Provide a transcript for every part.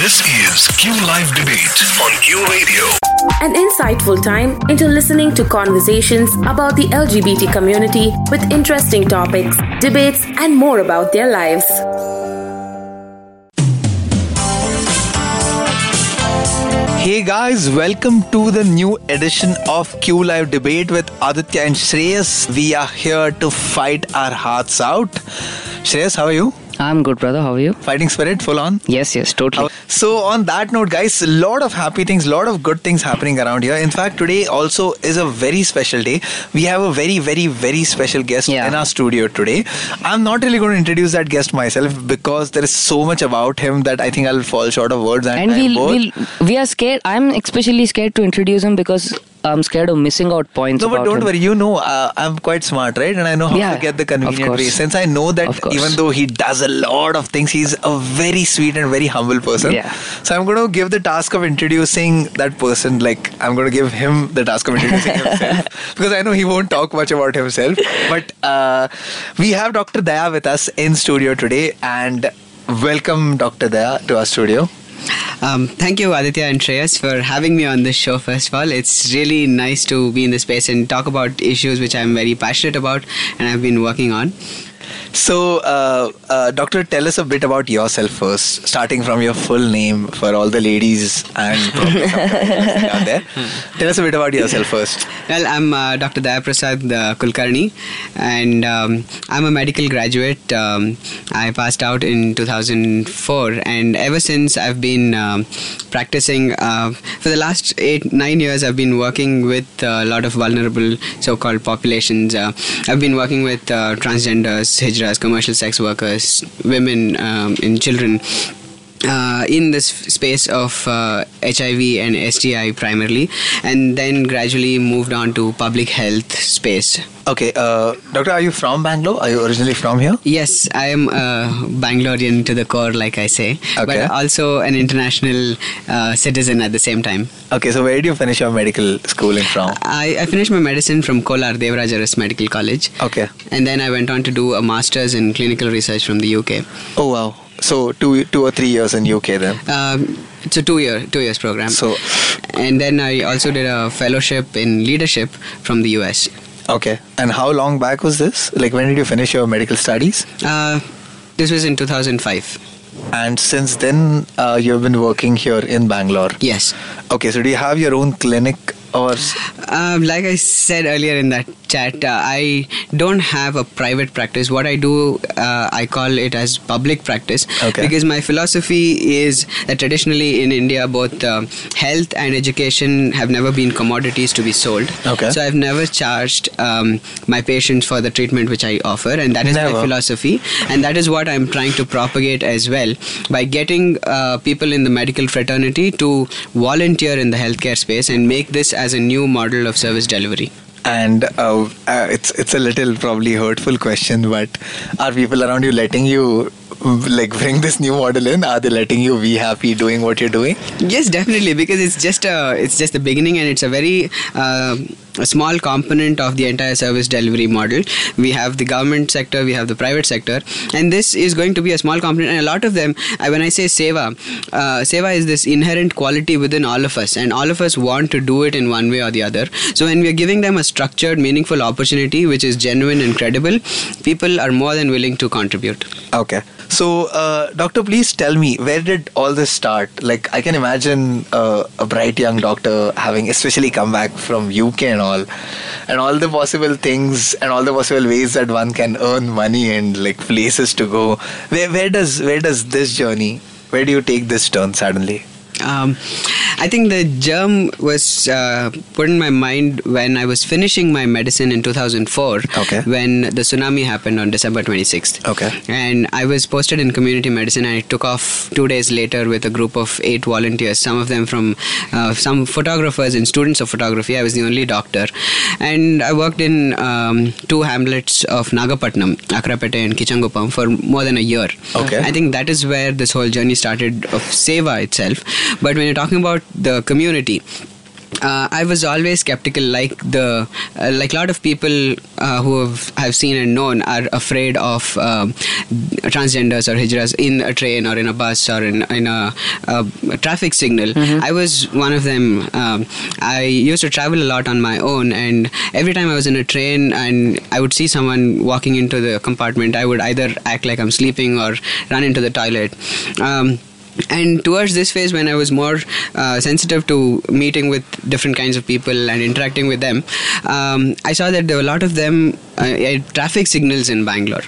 This is Q Live Debate on Q Radio. An insightful time into listening to conversations about the LGBT community with interesting topics, debates, and more about their lives. Hey guys, welcome to the new edition of Q Live Debate with Aditya and Shreyas. We are here to fight our hearts out. Shreyas, how are you? I'm good, brother. How are you? Fighting spirit, full on? Yes, yes, totally. So, on that note, guys, a lot of happy things, a lot of good things happening around here. In fact, today also is a very special day. We have a very, very, very special guest Yeah. in our studio today. I'm not really going to introduce that guest myself because there is so much about him that I think I'll fall short of words. And time we'll, we'll, we are scared. I'm especially scared to introduce him because I'm scared of missing out points. No, but don't him. worry. You know, uh, I'm quite smart, right? And I know how Yeah, to get the convenient way. Since I know that even though he does a lot of things, he's a very sweet and very humble person. Yeah. So I'm going to give the task of introducing that person. Like I'm going to give him the task of introducing himself because I know he won't talk much about himself. But uh, we have Dr. Daya with us in studio today, and welcome Dr. Daya to our studio. Um, thank you, Aditya and Shreyas, for having me on this show. First of all, it's really nice to be in this space and talk about issues which I'm very passionate about and I've been working on. So, uh, uh, doctor, tell us a bit about yourself first, starting from your full name for all the ladies and out there. Tell us a bit about yourself first. Well, I'm uh, Dr. Dayaprasad uh, Kulkarni, and um, I'm a medical graduate. Um, I passed out in 2004, and ever since I've been um, practicing. Uh, for the last eight, nine years, I've been working with a lot of vulnerable so-called populations. Uh, I've been working with transgenders, hijras, commercial sex workers, women, um, and children uh, in this space of uh, HIV and STI primarily, and then gradually moved on to public health space. Okay, uh, doctor, are you from Bangalore? Are you originally from here? Yes, I am a Bangalorean to the core, like I say, Okay. but also an international uh, citizen at the same time. Okay, so where did you finish your medical schooling from? I, I finished my medicine from Kolar Devaraja Urs Medical College. Okay. And then I went on to do a master's in clinical research from the UK. Oh wow. So two, two or three years in UK then. Um, it's a two year two years program. So- and then I also did a fellowship in leadership from the US. Okay. And how long back was this? Like when did you finish your medical studies? Uh, this was in 2005. And since then, uh, you've been working here in Bangalore. Yes. Okay, so do you have your own clinic or? Um, like I said earlier in that chat, uh, I don't have a private practice. What I do, uh, I call it as public practice. Okay. Because my philosophy is that traditionally in India, both uh, health and education have never been commodities to be sold. Okay. So I've never charged um, my patients for the treatment which I offer, and that is Never. my philosophy. And that is what I'm trying to propagate as well by getting uh, people in the medical fraternity to volunteer in the healthcare space and make this as a new model of service delivery. And uh, uh, it's it's a little probably hurtful question, but are people around you letting you like bring this new model in? Are they letting you be happy doing what you're doing? Yes, definitely, because it's just a it's just the beginning, and it's a very uh, a small component of the entire service delivery model. We have the government sector, we have the private sector, and this is going to be a small component. And a lot of them, uh, when I say seva, uh, seva is this inherent quality within all of us, and all of us want to do it in one way or the other. So when we are giving them a structured, meaningful opportunity, which is genuine and credible, people are more than willing to contribute. Okay. So, uh, doctor, please tell me where did all this start? Like, I can imagine uh, a bright young doctor having, especially come back from UK and all, and all the possible things and all the possible ways that one can earn money and like places to go. Where, where does where does this journey? Where do you take this turn suddenly? Um, I think the germ was uh, put in my mind when I was finishing my medicine in 2004. Okay. When the tsunami happened on December 26th. Okay. And I was posted in community medicine, and I took off two days later with a group of eight volunteers. Some of them from uh, some photographers and students of photography. I was the only doctor, and I worked in um, two hamlets of Nagapatnam, Akrapete and Kichangupam, for more than a year. Okay. I think that is where this whole journey started of seva itself. But when you're talking about the community, uh, I was always skeptical, like the uh, like a lot of people uh, who have, have seen and known are afraid of um, transgenders or hijras in a train or in a bus or in in a, a traffic signal. I was one of them. Um, I used to travel a lot on my own, and every time I was in a train and I would see someone walking into the compartment, I would either act like I'm sleeping or run into the toilet. Um, and towards this phase when i was more uh, sensitive to meeting with different kinds of people and interacting with them um, i saw that there were a lot of them uh, traffic signals in bangalore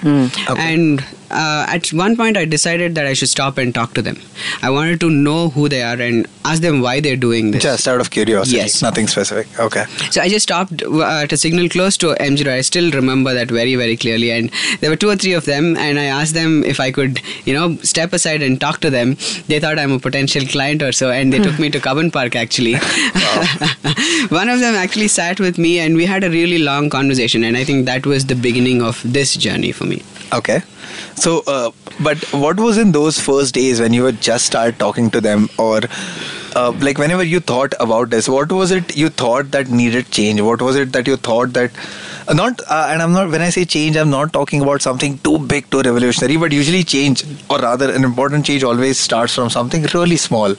Okay. and uh, at one point i decided that i should stop and talk to them i wanted to know who they are and ask them why they're doing this Just out of curiosity. Yes. Nothing specific. Okay. so I just stopped uh, at a signal close to MG Road. I still remember that very, very clearly. And there were two or three of them, and I asked them if I could, you know, step aside and talk to them. They thought I'm a potential client or so, and they took me to Cubbon Park actually. One of them actually sat with me, and we had a really long conversation. And I think that was the beginning of this journey for me. Okay. So, uh, but what was in those first days when you were just start talking to them, or uh, like whenever you thought about this, what was it you thought that needed change? What was it that you thought that not? Uh, and I'm not when I say change, I'm not talking about something too big, too revolutionary. But usually, change, or rather, an important change, always starts from something really small,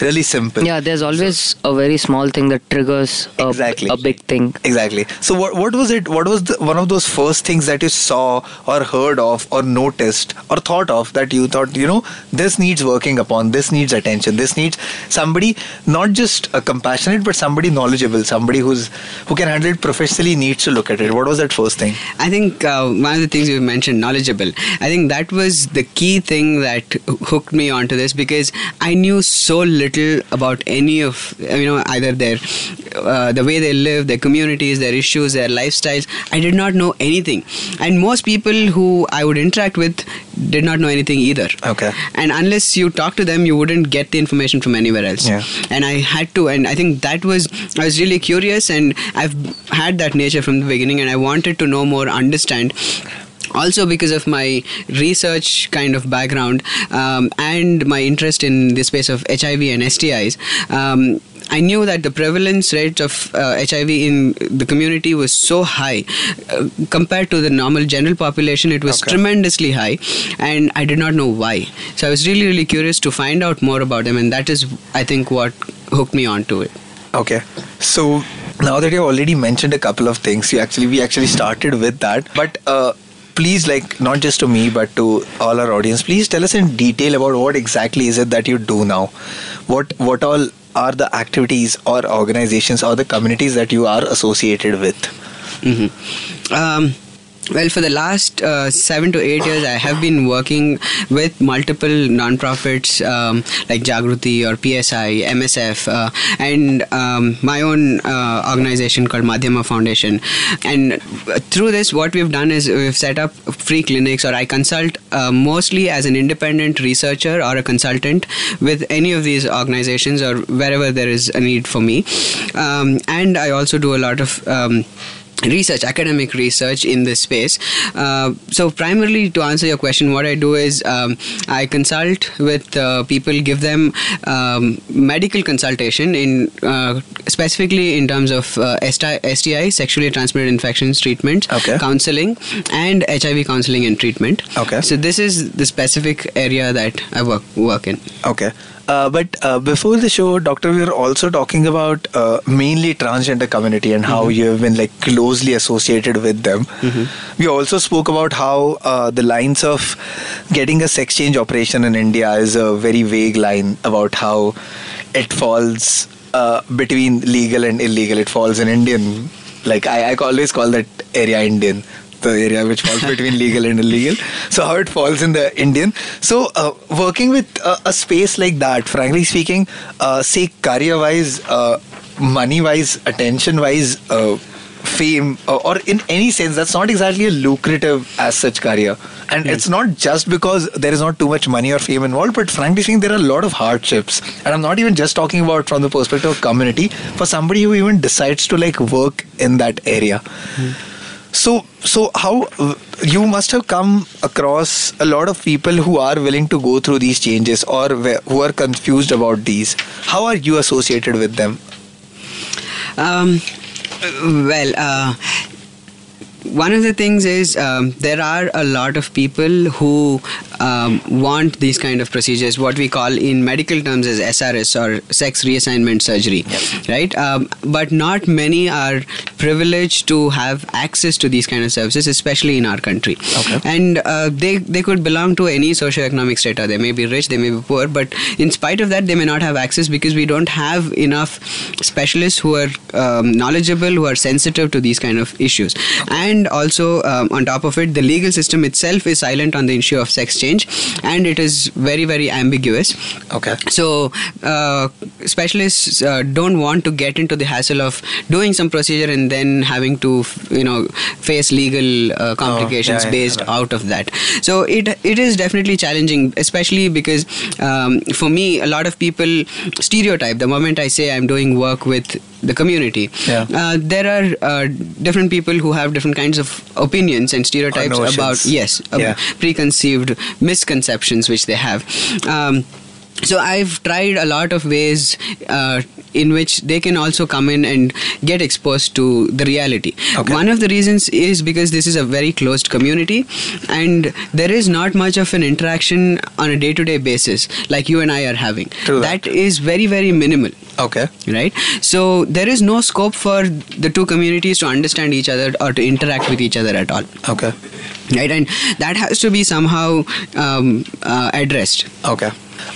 really simple. Yeah, there's always a very small thing that triggers a, Exactly. a big thing. Exactly. So what what was it? What was the, one of those first things that you saw or heard of or noticed or thought of that you thought you know this needs working upon. This needs attention. This needs somebody not just a compassionate but somebody knowledgeable. Somebody who's who can handle it professionally needs to look at it. What was that first thing? I think uh, one of the things you mentioned, knowledgeable. I think that was the key thing that hooked me onto this because I knew so little about any of you know either their uh, the way they live, their communities, their issues, their lifestyles. I did not know anything, and most people who I would interact with did not know anything either. Okay. And unless you talk to them, you wouldn't get the information from anywhere else. Yeah. And I had to, and I think that was I was really curious, and I've had that nature from the beginning, and I wanted to know more, understand also because of my research kind of background um, and my interest in the space of hiv and stis um, I knew that the prevalence rate of uh, HIV in the community was so high uh, compared to the normal general population. It was Okay. tremendously high, and I did not know why. So I was really, really curious to find out more about them, and that is, I think, what hooked me onto it. Okay. So now that you have already mentioned a couple of things, you actually we actually started with that. But uh, please, like not just to me but to all our audience, please tell us in detail about what exactly is it that you do now. What what all are the activities or organizations or the communities that you are associated with? Mm-hmm. Um, well, for the last uh, seven to eight years, I have been working with multiple nonprofits um, like Jagruti or PSI, MSF, uh, and um, my own uh, organization called Madhyama Foundation. And through this, what we've done is we've set up free clinics, or I consult uh, mostly as an independent researcher or a consultant with any of these organizations or wherever there is a need for me. Um, and I also do a lot of um, research academic research in this space uh, so primarily to answer your question what i do is um, i consult with uh, people give them um, medical consultation in uh, specifically in terms of uh, STI, STI sexually transmitted infections treatment Okay. counseling and hiv counseling and treatment Okay. so this is the specific area that i work work in Okay. Uh, but uh, before the show, Doctor, we were also talking about uh, mainly transgender community and how you have been like closely associated with them. We also spoke about how uh, the lines of getting a sex change operation in India is a very vague line about how it falls uh, between legal and illegal. It falls in Indian. Like I, I always call that area Indian the area which falls between legal and illegal. So how it falls in the Indian. So uh, working with uh, a space like that, frankly speaking, uh, say career-wise, uh, money-wise, attention-wise, uh, fame, uh, or in any sense, that's not exactly a lucrative as such career. And it's not just because there is not too much money or fame involved, but frankly speaking, there are a lot of hardships. And I'm not even just talking about from the perspective of community. For somebody who even decides to like work in that area. So, so how you must have come across a lot of people who are willing to go through these changes or who are confused about these. How are you associated with them? Um, well, uh, one of the things is um, there are a lot of people who um, want these kind of procedures, what we call in medical terms as SRS or sex reassignment surgery, right? Um, but not many are privileged to have access to these kind of services, especially in our country. Okay. And uh, they they could belong to any socioeconomic strata. They may be rich, they may be poor, but in spite of that, they may not have access because we don't have enough specialists who are um, knowledgeable, who are sensitive to these kind of issues. And also, um, on top of it, the legal system itself is silent on the issue of sex change, and it is very very ambiguous. Okay. So, uh, specialists uh, don't want to get into the hassle of doing some procedure and then having to, you know, face legal uh, complications Oh, yeah, based yeah. out of that. So it it is definitely challenging, especially because um, for me, a lot of people stereotype the moment I say I'm doing work with the community. Yeah. Uh, there are uh, different people who have different kinds of opinions and stereotypes about yes, Yeah. preconceived misconceptions which they have. Um, so I've tried a lot of ways uh, in which they can also come in and get exposed to the reality. Okay. One of the reasons is because this is a very closed community, and there is not much of an interaction on a day-to-day basis like you and I are having. True that. that is very very minimal Okay. right so there is no scope for the two communities to understand each other or to interact with each other at all Okay. Right and that has to be somehow um, uh, addressed Okay.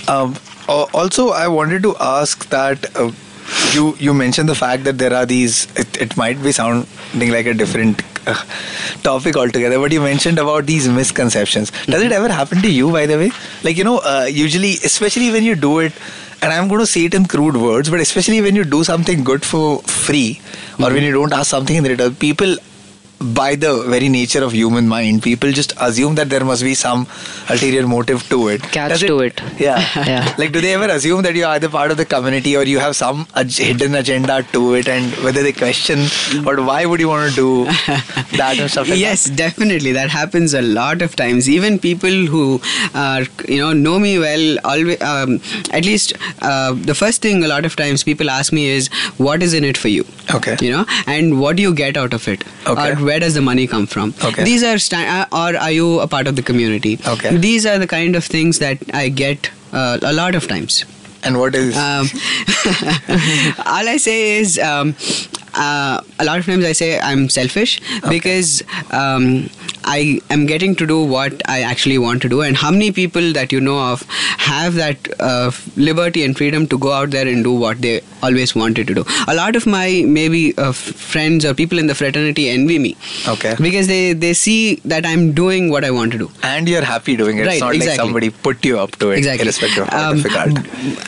Um, also, I wanted to ask that uh, you you mentioned the fact that there are these. It, it might be sounding like a different uh, topic altogether, but you mentioned about these misconceptions. Does it ever happen to you, by the way? Like you know, uh, usually, especially when you do it. And I'm going to say it in crude words, but especially when you do something good for free, or when you don't ask something in return, people by the very nature of human mind, people just assume that there must be some ulterior motive to it. Catch Does to it. Yeah. Yeah. Like, do they ever assume that you are either part of the community or you have some ag- hidden agenda to it, and whether they question, but why would you want to do that and stuff like yes definitely that happens a lot of times even people who are you know know me well always um, at least uh, the first thing a lot of times people ask me is what is in it for you Okay. you know and what do you get out of it Okay. or where does the money come from Okay. these are sta- uh, or are you a part of the community Okay. these are the kind of things that i get uh, a lot of times? And what is. um, all I say is um, uh, a lot of times I say I'm selfish because um, I am getting to do what I actually want to do. And how many people that you know of have that uh, liberty and freedom to go out there and do what they always wanted to do? A lot of my maybe uh, friends or people in the fraternity envy me. Okay. Because they, they see that I'm doing what I want to do. and you're happy doing it. Right, it's not like exactly. somebody put you up to it, Exactly. irrespective of how Um, difficult.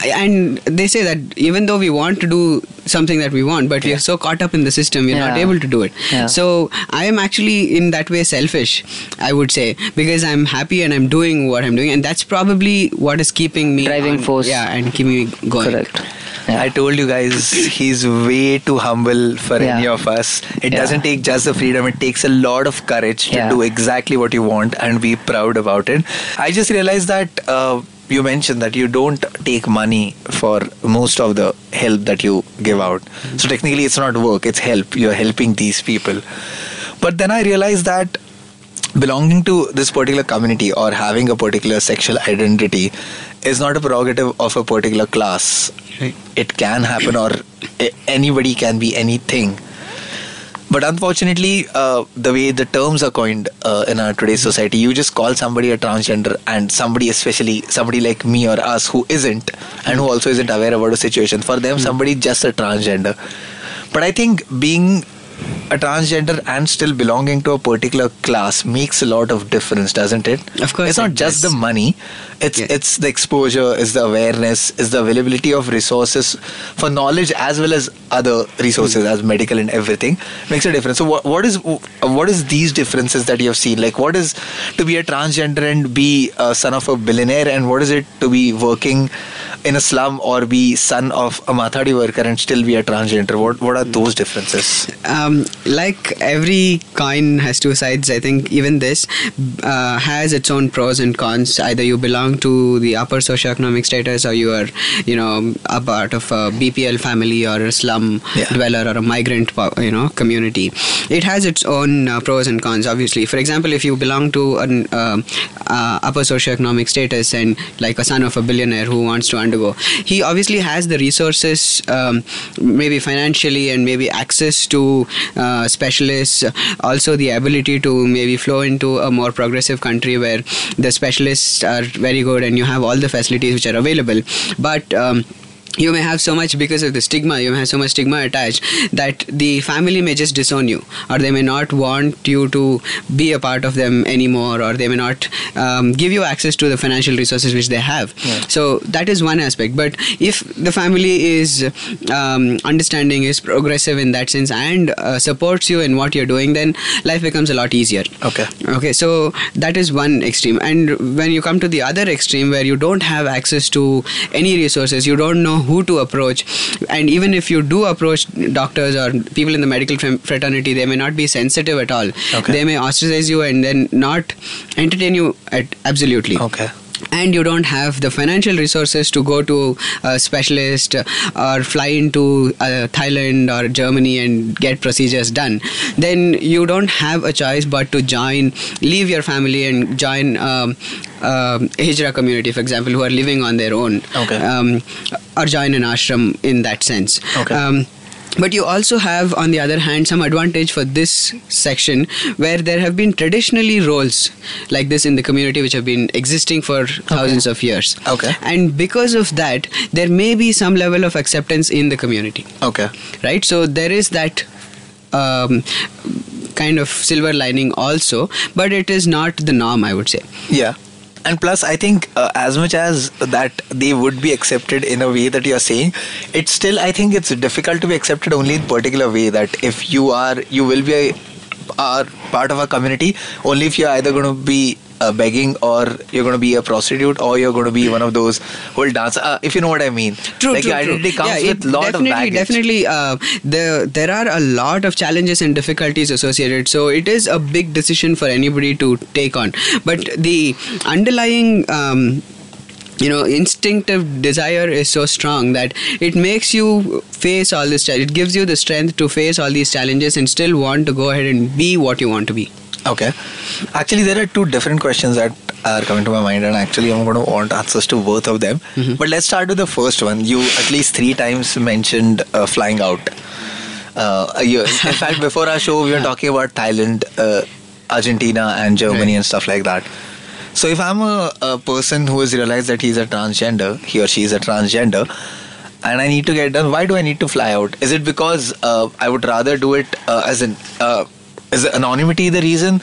and they say that even though we want to do something that we want, but we are so caught up in the system, we're not able to do it. Yeah. So I am actually in that way selfish, I would say, because I'm happy and I'm doing what I'm doing, and that's probably what is keeping me Driving on- force. Yeah, and keeping me going. Correct. Yeah. I told you guys he's way too humble for Yeah. any of us. It Yeah. doesn't take just the freedom, it takes a lot of courage to Yeah. do exactly what you want and be proud about it. I just realized that uh, you mentioned that you don't take money for most of the help that you give out. So technically, it's not work, it's help. You're helping these people. But then I realized that belonging to this particular community or having a particular sexual identity is not a prerogative of a particular class. Right. It can happen, or anybody can be anything. But unfortunately, uh, the way the terms are coined uh, in our today's society, you just call somebody a transgender, and somebody, especially somebody like me or us, who isn't, and who also isn't aware about the situation, for them, somebody just a transgender. But I think being a transgender and still belonging to a particular class makes a lot of difference, doesn't it? Of course it's not it just does. the money; it's Yeah. it's the exposure, it's the awareness, it's the availability of resources for knowledge as well as other resources Hmm. as medical and everything makes a difference. So what, what is what is these differences that you have seen? Like what is to be a transgender and be a son of a billionaire, and what is it to be working in a slum or be son of a Mathadi worker and still be a transgender? What what are those differences? um, like every coin has two sides i think even this uh, has its own pros and cons either you belong to the upper socioeconomic status or you are you know a part of a bpl family or a slum Yeah. dweller or a migrant you know community it has its own uh, pros and cons obviously for example if you belong to an um uh, upper socioeconomic status and like a son of a billionaire who wants to undergo he obviously has the resources um, maybe financially and maybe access to uh, specialists also the ability to maybe flow into a more progressive country where the specialists are very good and you have all the facilities which are available. But um, you may have so much because of the stigma you may have so much stigma attached that the family may just disown you or they may not want you to be a part of them anymore or they may not um, give you access to the financial resources which they have. So that is one aspect. But if the family is um, understanding is progressive in that sense and uh, supports you in what you're doing then life becomes a lot easier. Okay. okay so that is one extreme. And when you come to the other extreme where you don't have access to any resources you don't know who to approach and even if you do approach doctors or people in the medical fraternity they may not be sensitive at all Okay. they may ostracize you and then not entertain you at absolutely Okay. And you don't have the financial resources to go to a specialist or fly into uh, Thailand or Germany and get procedures done, then you don't have a choice but to join, leave your family and join um, a Hijra community, for example, who are living on their own, Okay. um, or join an ashram in that sense. Okay. Um, but you also have, on the other hand, some advantage for this section where there have been traditionally roles like this in the community which have been existing for thousands of years. Okay. And because of that, there may be some level of acceptance in the community, Okay. right? So there is that. Um, kind of silver lining also but it is not the norm i would say Yeah. And plus, I think uh, as much as that they would be accepted in a way that you're saying, it's still, I think it's difficult to be accepted only in particular way that if you are, you will be a, are part of a community only if you're either going to be uh, begging or you're going to be a prostitute or you're going to be one of those who will dance. Uh, if you know what I mean. True, like true, your true. comes yeah, with it lot of definitely, baggage. Definitely, uh, there there are a lot of challenges and difficulties associated. So it is a big decision for anybody to take on. But the underlying um, you know instinctive desire is so strong that it makes you face all this it gives you the strength to face all these challenges and still want to go ahead and be what you want to be Okay. Actually, there are two different questions that are coming to my mind, and actually, I'm going to want answers to both of them. But let's start with the first one. You at least three times mentioned uh, flying out. Uh, you, in fact, before our show, we were talking about Thailand, uh, Argentina, and Germany, Right. and stuff like that. So, if I'm a, a person who has realized that he's a transgender, he or she is a transgender, and I need to get done, why do I need to fly out? Is it because uh, I would rather do it uh, as an uh, is anonymity the reason?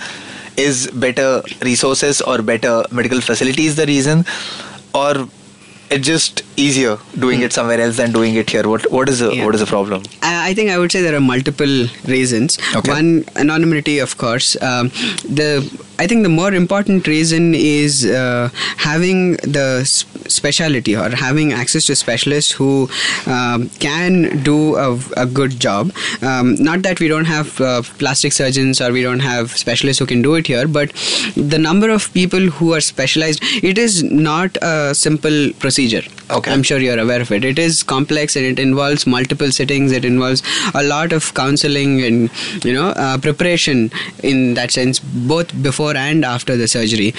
Is better resources or better medical facilities the reason, or it's just easier doing it somewhere else than doing it here? What what is the Yeah. what is the problem? I I think I would say there are multiple reasons. Okay. One, anonymity, of course. Um, the I think the more important reason is uh, having the s- speciality or having access to specialists who um, can do a, a good job. Um, not that we don't have uh, plastic surgeons or we don't have specialists who can do it here, but the number of people who are specialized, it is not a simple procedure. Okay. I'm sure you're aware of it. It is complex and it involves multiple sittings. It involves a lot of counseling and you know uh, preparation in that sense, both before and after the surgery.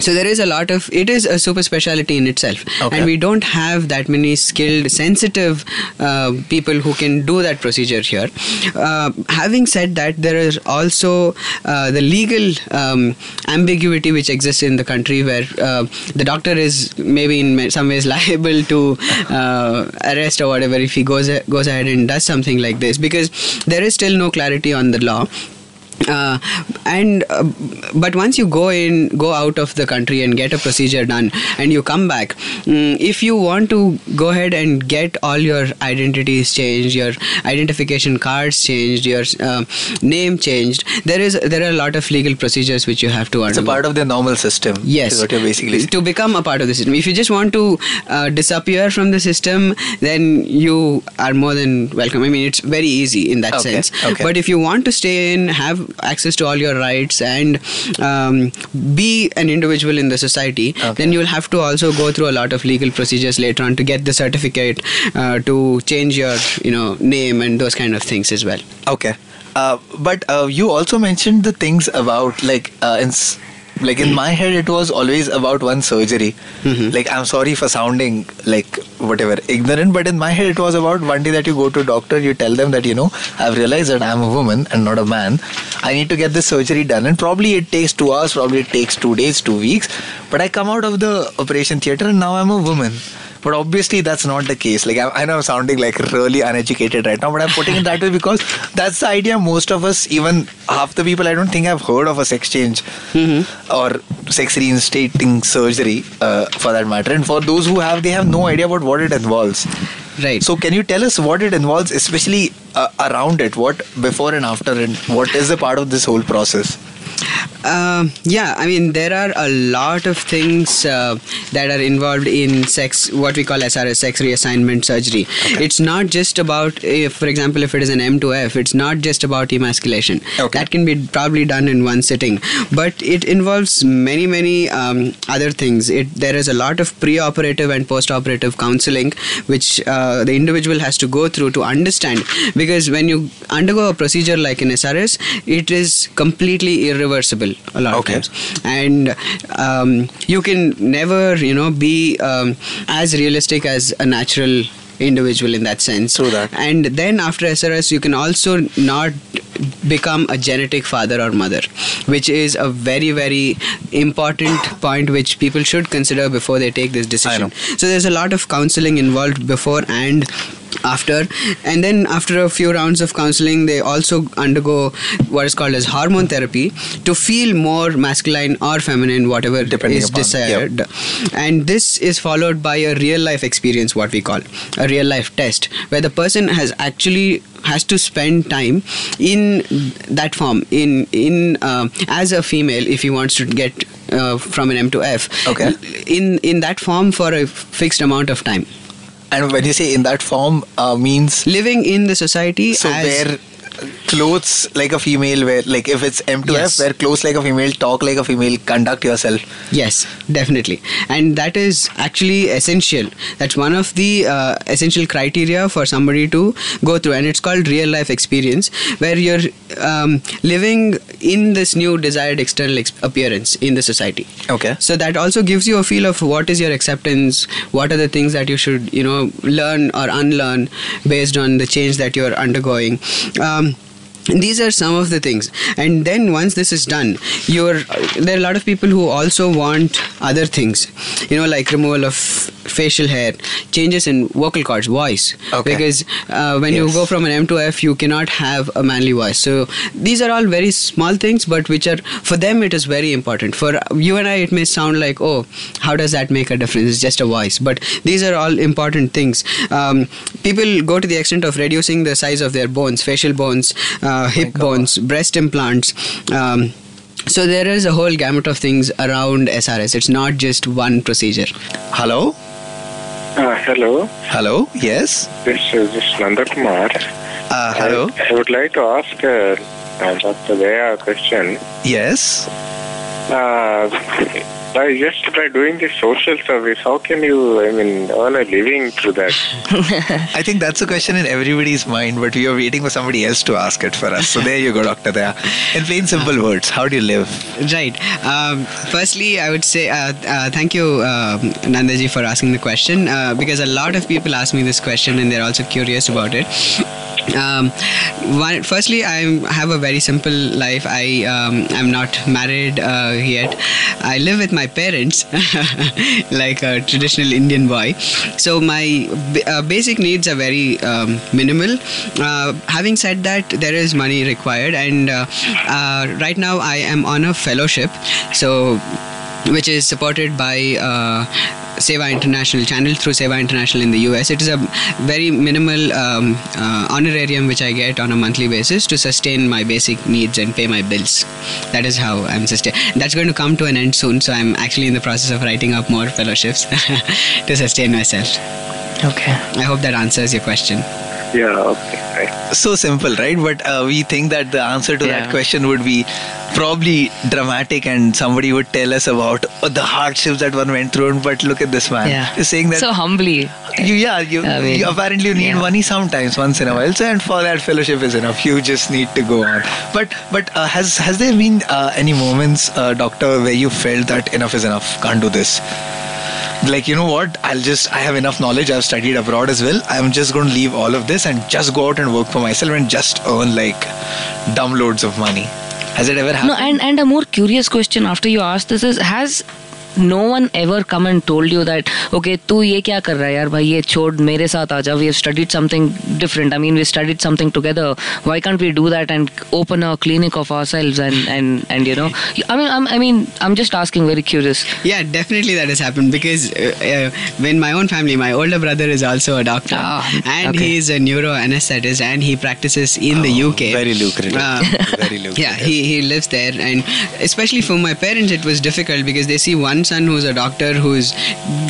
So there is a lot of it is a super speciality in itself, Okay. and we don't have that many skilled, sensitive uh, people who can do that procedure here. Uh, having said that, there is also uh, the legal um, ambiguity which exists in the country, where uh, the doctor is maybe in some ways liable to uh, arrest or whatever if he goes goes ahead and does something like this, because there is still no clarity on the law uh, and uh, but once you go in go out of the country and get a procedure done and you come back mm, if you want to go ahead and get all your identities changed your identification cards changed your uh, name changed there is there are a lot of legal procedures which you have to undergo. It's a part of the normal system. Yes, what you're basically to become a part of the system. If you just want to uh, disappear from the system, then you are more than welcome. I mean, it's very easy in that Okay, sense. okay. But if you want to stay in, have access to all your rights, and um, be an individual in the society, Okay. then you'll have to also go through a lot of legal procedures later on to get the certificate, uh, to change your, you know, name and those kind of things as well. Okay. Uh, but uh, you also mentioned the things about like uh, in s- like in my head it was always about one surgery. Mhm. Like I'm sorry for sounding like whatever ignorant, but in my head it was about one day that you go to a doctor, you tell them that you know I've realized that I'm a woman and not a man. I need to get this surgery done, and probably it takes two hours, probably it takes two days, two weeks. But I come out of the operation theater and now I'm a woman. But obviously, that's not the case. Like, I, I know I'm sounding like really uneducated right now, but I'm putting it that way because that's the idea. Most of us, even half the people, I don't think I've heard of a sex change or sex reinstating surgery uh, for that matter. And for those who have, they have no idea about what it involves. Right. So, can you tell us what it involves, especially uh, around it? What before and after, and what is the part of this whole process? Um yeah, I mean, there are a lot of things uh, that are involved in sex, what we call SRS, sex reassignment surgery. It's not just about, if, for example, if it is an M to F, it's not just about emasculation. Okay. That can be probably done in one sitting, but it involves many, many um, other things. It There is a lot of pre operative and post operative counseling which uh, the individual has to go through to understand because when you undergo a procedure like an SRS, it is completely irreversible a lot Okay. of times, and um, you can never, you know, be um, as realistic as a natural individual in that sense. True that. And then after SRS, you can also not become a genetic father or mother, which is a very, very important point which people should consider before they take this decision. So there's a lot of counseling involved before and after. And then after a few rounds of counseling they also undergo what is called as hormone therapy to feel more masculine or feminine whatever Depending is desired. And this is followed by a real life experience what we call a real life test where the person has actually has to spend time in that form in in uh, as a female if he wants to get uh, from an M to F Okay. in in that form for a fixed amount of time And when you say in that form, uh, means living in the society So as wear clothes like a female, wear like if it's M to Yes. F, wear clothes like a female, talk like a female, conduct yourself. Yes, definitely. And that is actually essential. That's one of the uh, essential criteria for somebody to go through. And it's called real life experience, where you're um, living in this new desired external ex- appearance in the society. Okay. So that also gives you a feel of what is your acceptance, what are the things that you should, you know, learn or unlearn based on the change that you're undergoing. Um, these are some of the things. And then once this is done you're there are a lot of people who also want other things. You know like removal of facial hair changes in vocal cords voice Okay. because uh, when you go from an m to f you cannot have a manly voice so these are all very small things but which are for them it is very important for you and i it may sound like oh how does that make a difference it's just a voice but these are all important things um, people go to the extent of reducing the size of their bones facial bones uh, hip God. bones breast implants um, so there is a whole gamut of things around SRS. It's not just one procedure. Hello? Uh, hello, Hello? Yes? this is this is Nandakumar. Uh, hello? I, I would like to ask uh, uh, Dr. Daya a question. Yes? Uh, by just by doing this social service, how can you, I mean, earn a living through that? I think that's a question in everybody's mind, but we are waiting for somebody else to ask it for us. So there you go, Dr. Daya. In plain simple words, how do you live? Right. Um, firstly, I would say uh, uh, thank you, uh, Nandaji, for asking the question uh, because a lot of people ask me this question and they're also curious about it. Um, one, firstly, I have a very simple life. I um, am not married uh, yet. I live with my parents, like a traditional Indian boy. So my b- uh, basic needs are very um, minimal. Uh, having said that, there is money required, and uh, uh, right now I am on a fellowship. So which is supported by uh, Seva International channel through Seva International in the US. It is a very minimal um, uh, honorarium which I get on a monthly basis to sustain my basic needs and pay my bills. That is how I'm sustain. That's going to come to an end soon, so I'm actually in the process of writing up more fellowships to sustain myself. Okay. I hope that answers your question. Yeah, okay, right. So simple, right? But uh, we think that the answer to that question would be probably dramatic, and somebody would tell us about uh, the hardships that one went through. But look at this man. Yeah. He's saying that So humbly. you, yeah, you, I mean, you apparently you need yeah. money sometimes, once in a while. So, and for that fellowship is enough. You just need to go on. But but uh, has has there been uh, any moments, uh, doctor, where you felt that enough is enough? Can't do this. Like you know what? I'll just I have enough knowledge. I've studied abroad as well. I'm just going to leave all of this and just go out and work for myself and just earn like dumb loads of money. Has it ever happened? No, and, and a more curious question after you ask this is Has no one ever come and told you that okay तू ये क्या कर रहा है यार भाई ये छोड़ मेरे साथ आ जा we have studied something different I mean we studied something together why can't we do that and open a clinic of ourselves and and and you know I mean I'm, I mean I'm just asking very curious Yeah, definitely that has happened because uh, uh, when my own family, my older brother is also a doctor Ah, and okay. he is a neuro anesthetist and he practices in the Oh, UK. very lucrative. Uh, Very lucrative. Yeah, he, he lives there and especially for my parents it was difficult because they see one son who's a doctor who's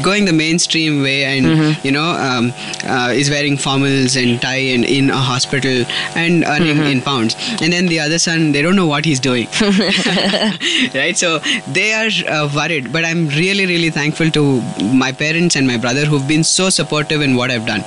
going the mainstream way and Mm-hmm. you know um, uh, is wearing formals and tie and in a hospital and earning Mm-hmm. in pounds and then the other son they don't know what he's doing right so they are uh, worried but i'm really really thankful to my parents and my brother who've been so supportive in what i've done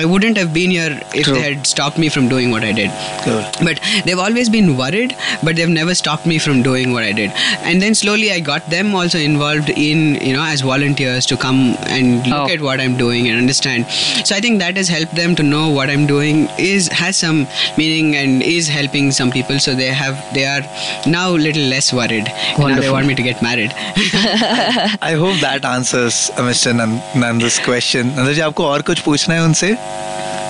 i wouldn't have been here if True. they had stopped me from doing what i did Cool. but they've always been worried but they've never stopped me from doing what i did and then slowly i got them also involved in you know as volunteers to come and look Oh. at what i'm doing and understand so i think that has helped them to know what i'm doing is has some meaning and is helping some people so they have they are now a little less worried now they Wonderful. want me to get married I hope that answers uh, Mr. Nan- Nanda's question. Nanda ji आपको और कुछ पूछना है उनसे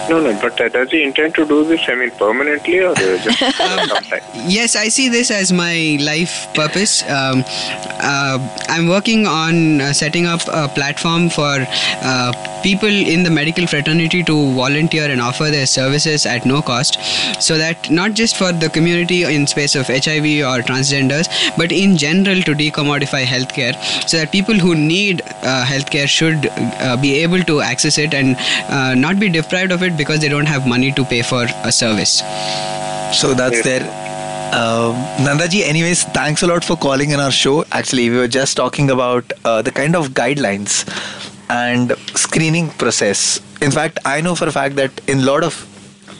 no, no, but uh, does he intend to do this, I mean, permanently or uh, just for some time? yes, I see this as my life purpose. Um, uh, I'm working on uh, setting up a platform for uh, people in the medical fraternity to volunteer and offer their services at no cost, so that not just for the community in space of HIV or transgenders, but in general to decommodify healthcare, so that people who need uh, healthcare should uh, be able to access it and uh, not be deprived of it because they don't have money to pay for a service. So that's there. Um, Nanda ji, anyways, thanks a lot for calling in our show. Actually, we were just talking about uh, the kind of guidelines and screening process. In fact, I know for a fact that in a lot of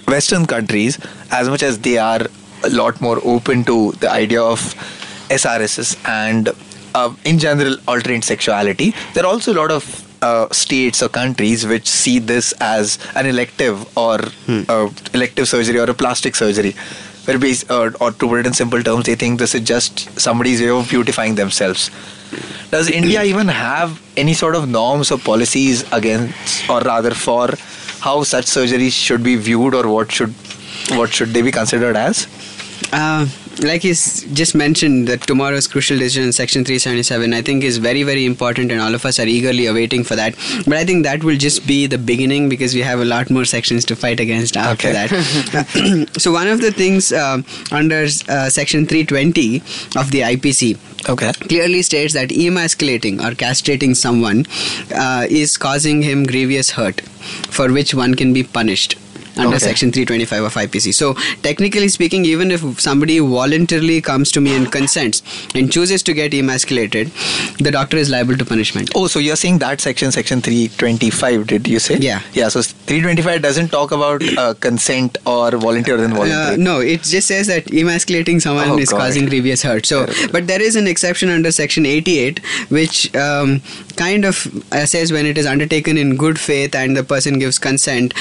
Western countries, as much as they are a lot more open to the idea of SRSs and uh, in general alternate sexuality, there are also a lot of uh, states or countries which see this as an elective or uh, elective surgery or a plastic surgery. Where bas- uh, or to put it in simple terms, they think this is just somebody's way of beautifying themselves. Does India even have any sort of norms or policies against, or rather for, how such surgeries should be viewed, or what should what should they be considered as? Uh, like he's just mentioned that tomorrow's crucial decision section 377 i think is very very important and all of us are eagerly awaiting for that but i think that will just be the beginning because we have a lot more sections to fight against after Okay. that so one of the things uh, under uh, section 320 of the ipc Okay. clearly states that emasculating or castrating someone uh, is causing him grievous hurt for which one can be punished under Okay. section 325 of IPC. So technically speaking even if somebody voluntarily comes to me and consents and chooses to get emasculated the doctor is liable to punishment. Oh, so you're saying that section, section 325, did you say? Yeah. Yeah, so 325 doesn't talk about uh, consent or volunteer or Uh, involuntary. no, it just says that emasculating someone Oh, is God. causing grievous hurt. So, Terrible. but there is an exception under Section 88, which um, kind of uh, says when it is undertaken in good faith and the person gives consent,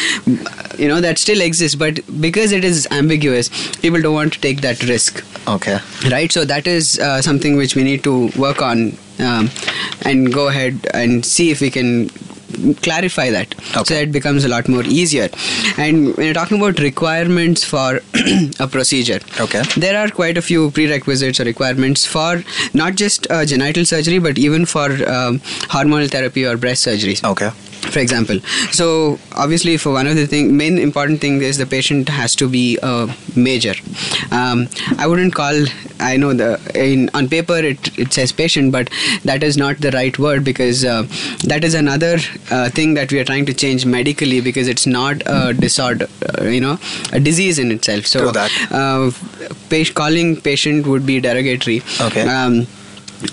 you know, that still exists, but because it is ambiguous, people don't want to take that risk Okay. right so that is uh, something which we need to work on um, and go ahead and see if we can clarify that so Okay. that it becomes a lot more easier and when you're talking about requirements for a procedure Okay. there are quite a few prerequisites or requirements for not just uh, genital surgery but even for um, hormonal therapy or breast surgeries Okay. For example so obviously for one of the thing main important thing is the patient has to be a major. Um, i wouldn't call i know the in on paper it, it says patient but that is not the right word because uh, that is another uh, thing that we are trying to change medically because it's not a disorder uh, you know a disease in itself. So uh, pa- calling patient would be derogatory. Okay. um,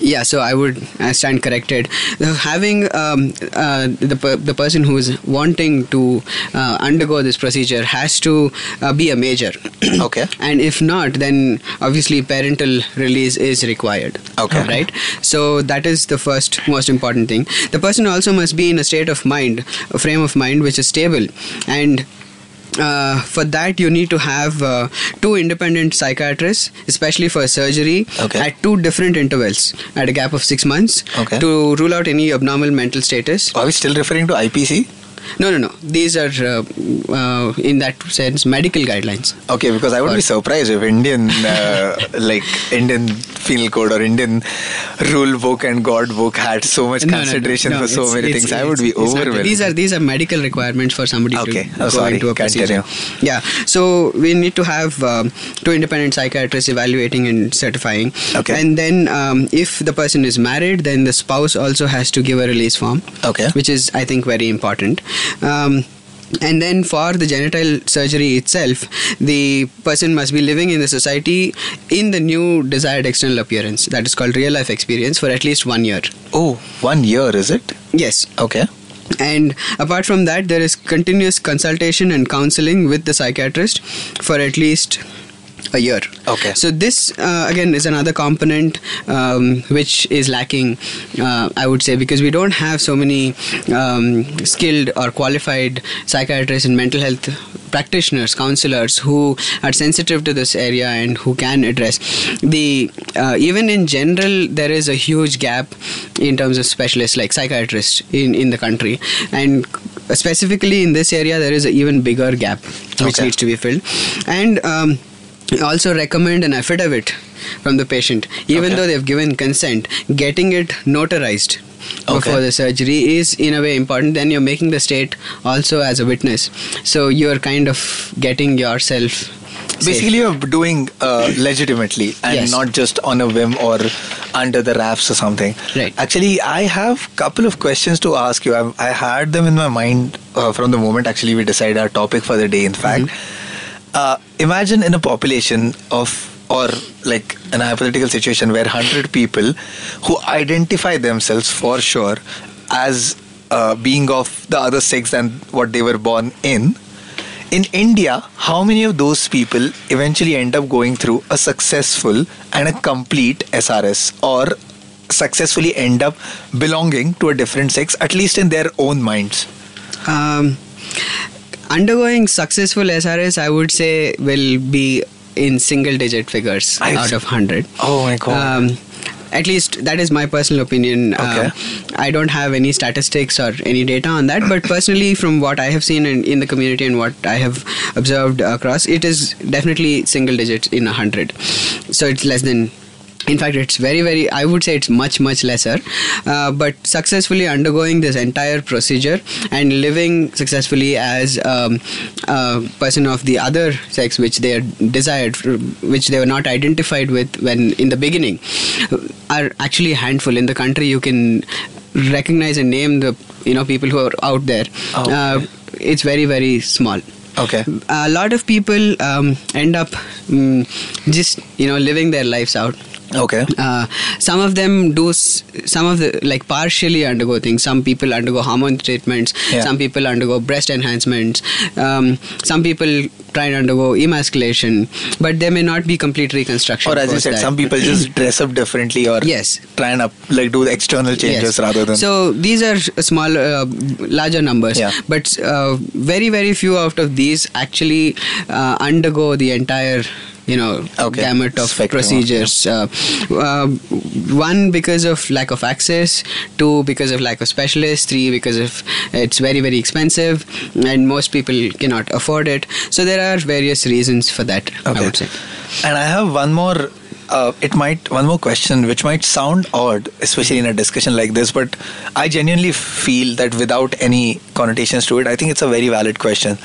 yeah, so I would uh, stand corrected. Having um, uh, the per- the person who is wanting to uh, undergo this procedure has to uh, be a major. Okay. And if not, then obviously parental release is required. Okay. Right. So that is the first most important thing. The person also must be in a state of mind, a frame of mind which is stable, and uh, for that you need to have uh, two independent psychiatrists especially for surgery Okay. at two different intervals at a gap of six months Okay. to rule out any abnormal mental status Are we still referring to IPC? No no no these are uh, uh, in that sense medical guidelines Okay, because I would be surprised if Indian, uh, like Indian penal code or Indian rule book and God book had so much No, no, no, consideration no, for so many things. I would be overwhelmed. These are these are medical requirements for somebody Okay. to Oh, go sorry. into a procedure. Yeah. So we need to have um, two independent psychiatrists evaluating and certifying. Okay. And then um, if the person is married, then the spouse also has to give a release form. Okay. Which is I think very important. Um, and then for the genital surgery itself, the person must be living in the society in the new desired external appearance. That is called real life experience for at least one year. oh, one year, is it? Yes. Okay. And apart from that, there is continuous consultation and counseling with the psychiatrist for at least a year. Okay. So this uh, again is another component um, which is lacking, uh, I would say, because we don't have so many um, skilled or qualified psychiatrists and mental health practitioners, counselors who are sensitive to this area and who can address the. Uh, even in general, there is a huge gap in terms of specialists like psychiatrists in in the country, and specifically in this area, there is an even bigger gap which Okay. needs to be filled, and. Um, also recommend an affidavit from the patient even Okay. though they've given consent getting it notarized Okay. before the surgery is in a way important then you're making the state also as a witness so you're kind of getting yourself. Basically, you're doing uh, legitimately and Yes. not just on a whim or under the wraps or something. Right. Actually, I have couple of questions to ask you. I, I had them in my mind uh, from the moment actually we decided our topic for the day. In fact, uh, imagine in a population of or like an hypothetical situation where 100 people who identify themselves for sure as uh, being of the other sex than what they were born in in India, how many of those people eventually end up going through a successful and a complete SRS or successfully end up belonging to a different sex, at least in their own minds? um, undergoing successful SRS, I would say, will be in single digit figures I out of 100. Oh my God. Um, at least that is my personal opinion. Uh, Okay. I don't have any statistics or any data on that, but personally, from what I have seen in, in the community and what I have observed across, it is definitely single digits in a hundred. So it's less than in fact it's very very i would say it's much much lesser uh, but successfully undergoing this entire procedure and living successfully as um, a person of the other sex which they are desired which they were not identified with when in the beginning are actually a handful in the country you can recognize and name the you know people who are out there Oh, okay. uh, it's very very small Okay. a lot of people um, end up mm, just you know living their lives out Okay. Uh, some of them do s- some of the like partially undergo things. Some people undergo hormone treatments. Yeah. Some people undergo breast enhancements. Um, some people try and undergo emasculation, but there may not be complete reconstruction. Or as you said, that. some people just dress up differently or Yes. try and up, like do the external changes Yes. rather than. So these are small, uh, larger numbers, Yeah. but uh, very, very few out of these actually uh, undergo the entire. You know, Okay. gamut of Spectrum of- procedures. Uh, uh, one because of lack of access, two because of lack of specialists, three because of it's very very expensive, and most people cannot afford it. So there are various reasons for that. I Okay. would say. And I have one more. Uh, it might one more question, which might sound odd, especially in a discussion like this, but I genuinely feel that without any connotations to it, I think it's a very valid question.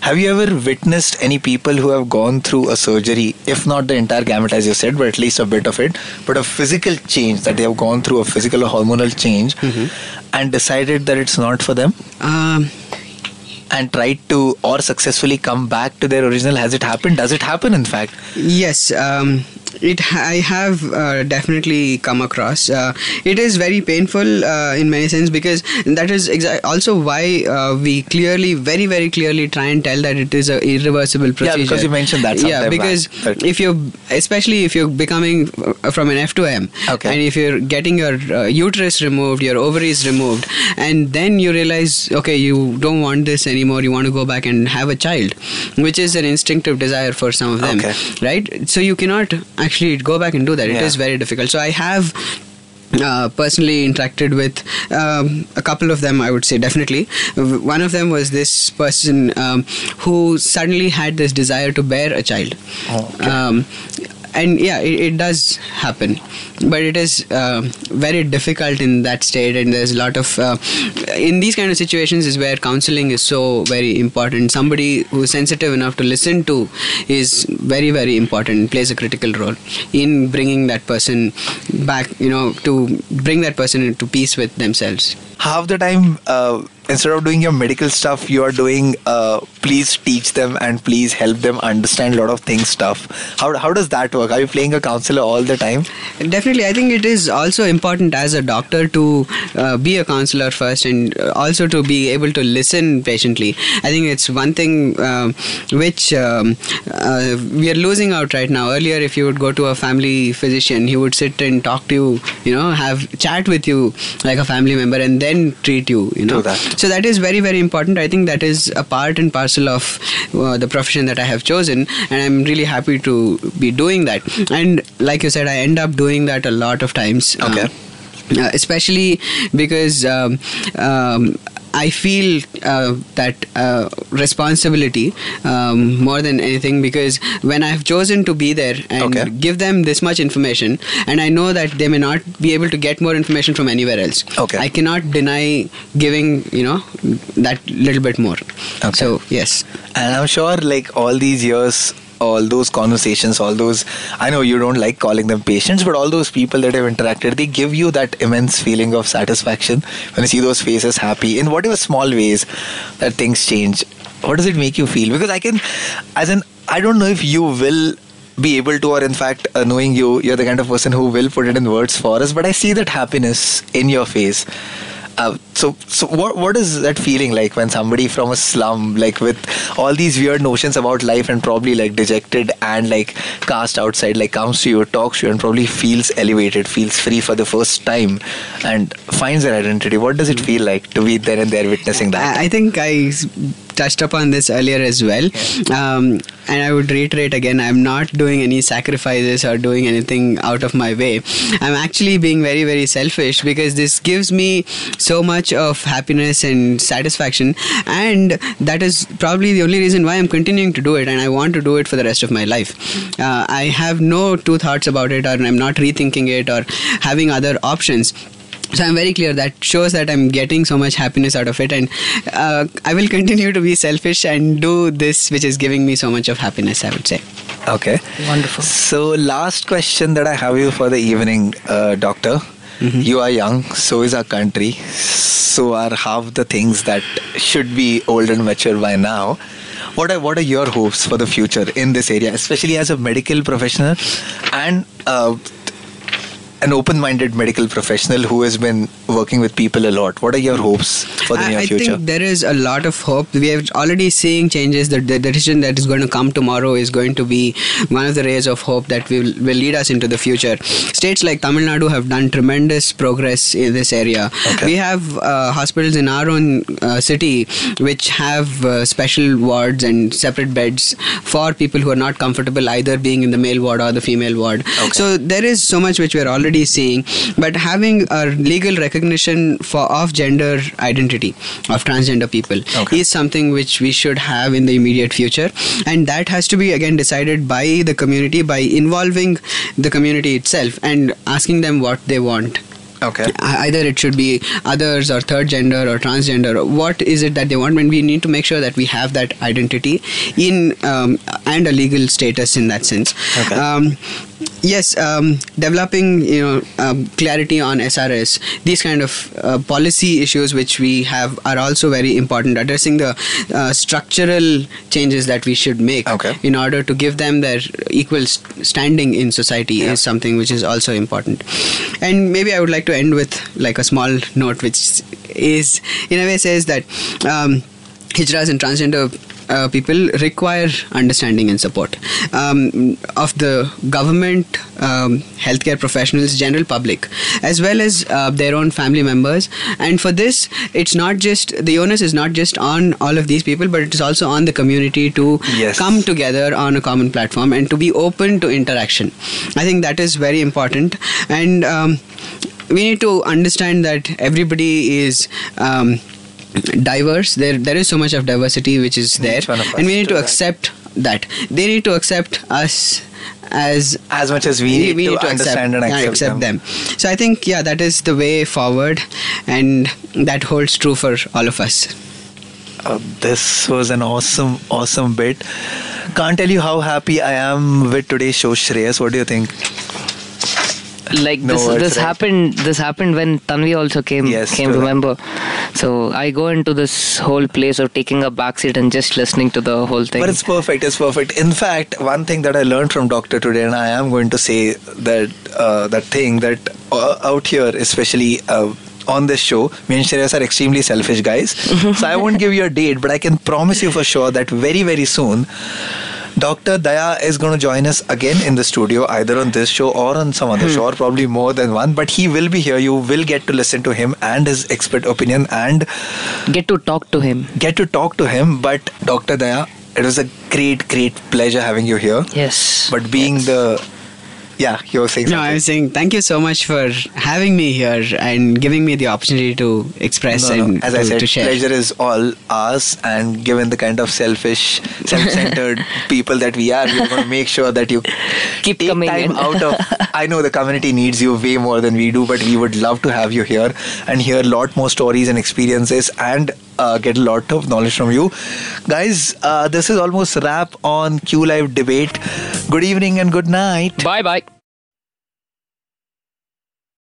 Have you ever witnessed any people who have gone through a surgery, if not the entire gamut, as you said, but at least a bit of it, but a physical change that they have gone through a physical or hormonal change, and decided that it's not for them? Um, and tried to or successfully come back to their original has it happened? Does it happen in fact? Yes, um, it. I have uh, definitely come across. Uh, it is very painful uh, in many sense because that is exa- also why uh, we clearly, very, very clearly try and tell that it is a irreversible procedure. Yeah, because you mentioned that Yeah, because back, if you're, especially if you're becoming uh, from an F to M, Okay. and if you're getting your uh, uterus removed, your ovaries removed, and then you realize, okay, you don't want this anymore. You want to go back and have a child, which is an instinctive desire for some of them Okay. right so you cannot actually go back and do that It Yeah. is very difficult so i have uh, personally interacted with um, a couple of them i would say definitely one of them was this person um, who suddenly had this desire to bear a child Oh, okay. um, and yeah it, it does happen. But it is uh, very difficult in that state. And there's a lot of uh, in these kind of situations is where counseling is so very important. Somebody who's sensitive enough to listen to is very very important plays a critical role in bringing that person back you know to bring that person into peace with themselves. Half the time uh, instead of doing your medical stuff you are doing uh, please teach them and please help them understand a lot of things stuff how, how does that work are you playing a counselor all the time Definitely, I think it is also important as a doctor to uh, be a counselor first and uh, also to be able to listen patiently. I think it's one thing um, which um, uh, we are losing out right now. Earlier, if you would go to a family physician, he would sit and talk to you, you know, have chat with you like a family member and then treat you, you know. So that is very, very important. I think that is a part and parcel of uh, the profession that I have chosen, and I'm really happy to be doing that. And like you said, I end up doing that a lot of times. Okay. uh, especially because um, um, I feel uh, that uh, responsibility um, more than anything because when I have chosen to be there and Okay. give them this much information, and I know that they may not be able to get more information from anywhere else. Okay. I cannot deny giving, you know, that little bit more. Okay. So yes. and i'm sure like all these years all those conversations all those i know you don't like calling them patients but all those people that have interacted they give you that immense feeling of satisfaction when you see those faces happy in whatever small ways that things change. What does it make you feel? Because i can as in i don't know if you will be able to or in fact uh, knowing you you're the kind of person who will put it in words for us but i see that happiness in your face. Uh, so, so what what is that feeling like when somebody from a slum, like with all these weird notions about life and probably like dejected and like cast outside, like comes to you, talks to you, and probably feels elevated, feels free for the first time, and finds their identity? What does it feel like to be there and there witnessing that? I think i touched upon this earlier as well. Um, and I would reiterate again I'm not doing any sacrifices or doing anything out of my way. I'm actually being very, very selfish because this gives me so much of happiness and satisfaction. And that is probably the only reason why I'm continuing to do it. And I want to do it for the rest of my life. Uh, I have no two thoughts about it, or I'm not rethinking it or having other options so i'm very clear that shows that i'm getting so much happiness out of it and uh, i will continue to be selfish and do this which is giving me so much of happiness i would say Okay. Wonderful. So, last question that I have you for the evening, uh, Doctor. You are young, so is our country. So are half the things that should be old and mature by now. What are what are your hopes for the future in this area, especially as a medical professional and uh, an open-minded medical professional who has been working with people a lot. What are your hopes for the I, near I think there is a lot of hope. We are already seeing changes. The, the decision that is going to come tomorrow is going to be one of the rays of hope that will, will lead us into the future. States like Tamil Nadu have done tremendous progress in this area. Okay. We have uh, hospitals in our own uh, city which have uh, special wards and separate beds for people who are not comfortable either being in the male ward or the female ward. Okay. So there is so much which we are already seeing, but having a legal recognition for of gender identity of transgender people Okay. is something which we should have in the immediate future, and that has to be again decided by the community by involving the community itself and asking them what they want okay. either it should be others or third gender or transgender what is it that they want and we need to make sure that we have that identity in um, and a legal status in that sense Okay. um, yes um, developing you know um, clarity on srs these kind of uh, policy issues which we have are also very important addressing the uh, structural changes that we should make Okay. in order to give them their equal st- standing in society Yeah. is something which is also important and maybe i would like to end with like a small note which is in a way says that um, hijras and transgender uh, people require understanding and support um, of the government, um, healthcare professionals, general public, as well as uh, their own family members. And for this, it's not just the onus is not just on all of these people, but it is also on the community to Yes. come together on a common platform and to be open to interaction. I think that is very important. And um, we need to understand that everybody is. Um, diverse there there is so much of diversity which is there Each one of us and we need to accept that they need to accept us as As much as we need to understand and yeah, accept them. so i think yeah that is the way forward and that holds true for all of us Uh, this was an awesome, awesome bit. Can't tell you how happy I am with today's show, Shreyas. What do you think? like No this this right? happened this happened when Tanvi also came Yes, came that. remember so I go into this whole place of taking a backseat and just listening to the whole thing But it's perfect. It's perfect. In fact, one thing that I learned from Doctor today, and I am going to say that uh, that thing that uh, out here, especially. Uh, on this show, me and Shreyas are extremely selfish guys. so I won't give you a date, but I can promise you for sure that very, very soon, Dr. Daya is going to join us again in the studio, either on this show or on some other hmm. show, or probably more than one. But he will be here. You will get to listen to him and his expert opinion and get to talk to him get to talk to him. But Dr. Daya, it was a great, great pleasure having you here. yes But being the yeah, you were saying no something. i'm saying thank you so much for having me here and giving me the opportunity to express No, no. and As to, I said, to share pleasure is all ours, and given the kind of selfish, self-centered people that we are, we're going to make sure that you Keep take coming time in. out of. I know the community needs you way more than we do, but we would love to have you here and hear a lot more stories and experiences and. Uh, get a lot of knowledge from you guys uh, this is almost wrap on q live debate good evening and good night bye bye